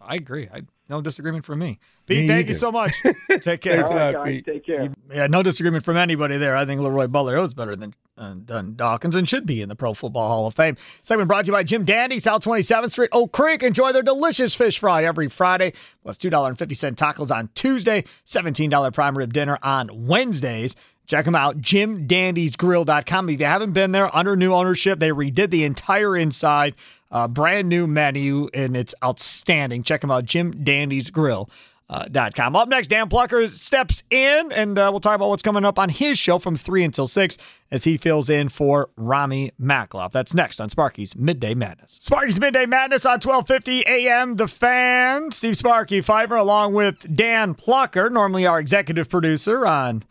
S2: I agree. I, no disagreement from me. Pete,
S11: Me
S2: thank
S11: either.
S2: you so much. Take care.
S11: All right, guys, Take care.
S2: Yeah, no disagreement from anybody there. I think Leroy Butler is better than uh, than Dawkins and should be in the Pro Football Hall of Fame. Segment brought to you by Jim Dandy, South 27th Street, Oak Creek. Enjoy their delicious fish fry every Friday, plus $2.50 tacos on Tuesday, $17 prime rib dinner on Wednesdays. Check them out, jimdandysgrill.com. If you haven't been there, under new ownership, they redid the entire inside, uh, brand new menu, and it's outstanding. Check them out, jimdandysgrill.com. Uh. Up next, Dan Plucker steps in, and uh, we'll talk about what's coming up on his show from 3 until 6 as he fills in for Rami Makloff. That's next on Sparky's Midday Madness. Sparky's Midday Madness on 1250 a.m. The Fan. Steve Sparky Fifer along with Dan Plucker, normally our executive producer on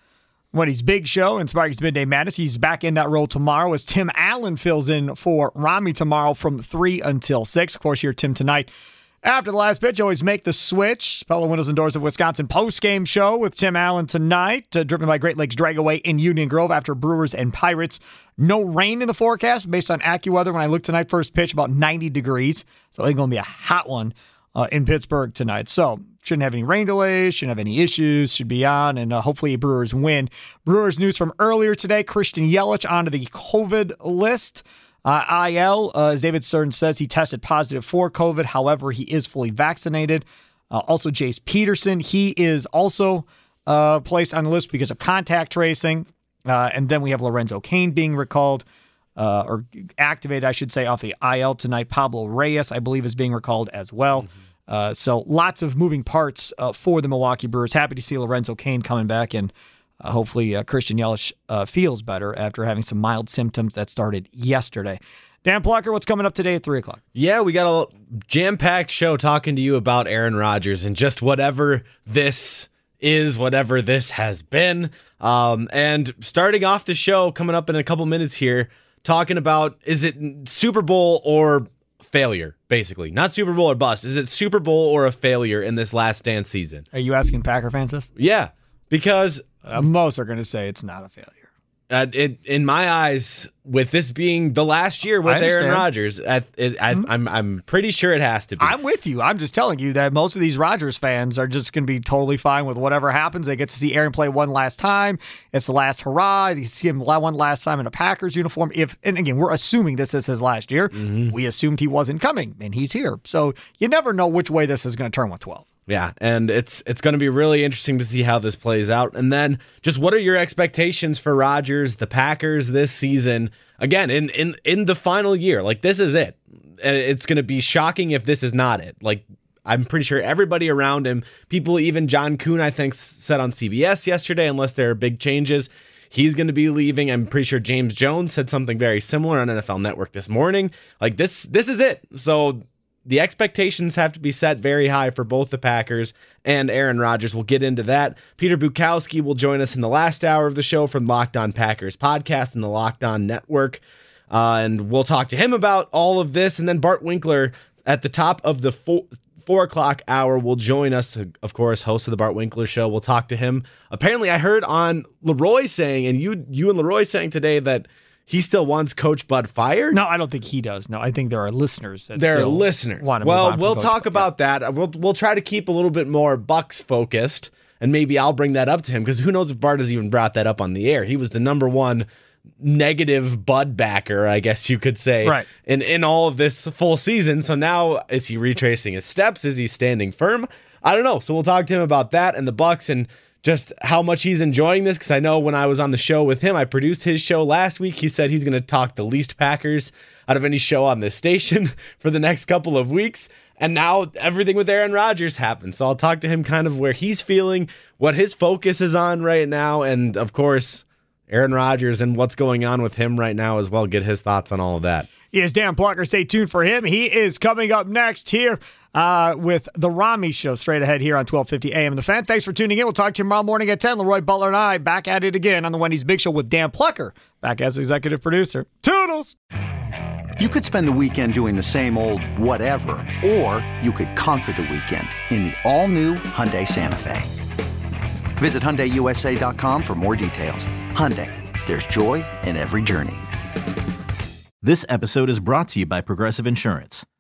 S2: Wendy's Big Show and Sparky's Midday Madness. He's back in that role tomorrow as Tim Allen fills in for Rami tomorrow from 3 until 6. Of course, here Tim tonight. After the last pitch, always make the switch. Pella Windows and Doors of Wisconsin post-game show with Tim Allen tonight, uh, driven by Great Lakes Dragaway in Union Grove after Brewers and Pirates. No rain in the forecast based on AccuWeather. When I look tonight, first pitch about 90 degrees, so it's going to be a hot one uh, in Pittsburgh tonight. So shouldn't have any rain delays, shouldn't have any issues, should be on, and uh, hopefully Brewers win. Brewers news from earlier today: Christian Yelich onto the COVID list. Uh, IL, uh, as David Stearns says, he tested positive for COVID. However, he is fully vaccinated. Uh, also, Jace Peterson, he is also uh, placed on the list because of contact tracing. Uh, and then we have Lorenzo Cain being recalled uh, or activated, I should say, off the IL tonight. Pablo Reyes, I believe, is being recalled as well. Uh, so lots of moving parts uh, for the Milwaukee Brewers. Happy to see Lorenzo Cain coming back, and uh, hopefully uh, Christian Yelich uh, feels better after having some mild symptoms that started yesterday. Dan Plucker, what's coming up today at 3 o'clock?
S13: Yeah, we got a jam packed show talking to you about Aaron Rodgers and just whatever this is, whatever this has been. Um, and starting off the show, coming up in a couple minutes here, talking about is it Super Bowl or failure, basically? Not Super Bowl or bust. Is it Super Bowl or a failure in this last dance season?
S2: Are you asking Packer fans this?
S13: Yeah, because
S2: uh, most are going to say it's not a failure.
S13: Uh, it, in my eyes, with this being the last year with Aaron Rodgers, I, it, I, am mm-hmm. I'm, I'm pretty sure it has to be.
S2: I'm with you. I'm just telling you that most of these Rodgers fans are just going to be totally fine with whatever happens. They get to see Aaron play one last time. It's the last hurrah. They see him one last time in a Packers uniform. If and again, we're assuming this is his last year. Mm-hmm. We assumed he wasn't coming, and he's here. So you never know which way this is going to turn with 12.
S13: Yeah, and it's it's going to be really interesting to see how this plays out. And then just what are your expectations for Rodgers, the Packers this season? Again, in in in the final year, like this is it. Uh, it's going to be shocking if this is not it. Like I'm pretty sure everybody around him, people even John Kuhn I think said on CBS yesterday unless there are big changes, he's going to be leaving. I'm pretty sure James Jones said something very similar on NFL Network this morning. Like this this is it. So the expectations have to be set very high for both the Packers and Aaron Rodgers. We'll get into that. Peter Bukowski will join us in the last hour of the show from Locked On Packers podcast and the Locked On Network. Uh, and we'll talk to him about all of this. And then Bart Winkler at the top of the four, four o'clock hour will join us, of course, host of the Bart Winkler Show. We'll talk to him. Apparently, I heard on Leroy saying, and you, you and Leroy saying today that he still wants Coach Bud fired?
S2: No, I don't think he does. No, I think there are listeners. That
S13: there are listeners. well, we'll talk Bud, about yeah. that. Uh, we'll we'll try to keep a little bit more Bucks focused, and maybe I'll bring that up to him because who knows if Bart has even brought that up on the air. He was the number one negative Bud backer, I guess you could say,
S2: right.
S13: in in all of this full season. So now is he retracing his steps? Is he standing firm? I don't know. So we'll talk to him about that and the Bucks and just how much he's enjoying this because I know when I was on the show with him, I produced his show last week. He said he's going to talk the least Packers out of any show on this station for the next couple of weeks. And now everything with Aaron Rodgers happened. So I'll talk to him kind of where he's feeling, what his focus is on right now, and of course, Aaron Rodgers and what's going on with him right now as well. Get his thoughts on all of that.
S2: He is Dan Plucker. Stay tuned for him. He is coming up next here uh, with the Rami Show straight ahead here on 1250 AM. The Fan, thanks for tuning in. We'll talk to you tomorrow morning at 10. Leroy Butler and I back at it again on the Wendy's Big Show with Dan Plucker back as executive producer. Toodles!
S5: You could spend the weekend doing the same old whatever, or you could conquer the weekend in the all-new Hyundai Santa Fe. Visit HyundaiUSA.com for more details. Hyundai, there's joy in every journey.
S6: This episode is brought to you by Progressive Insurance.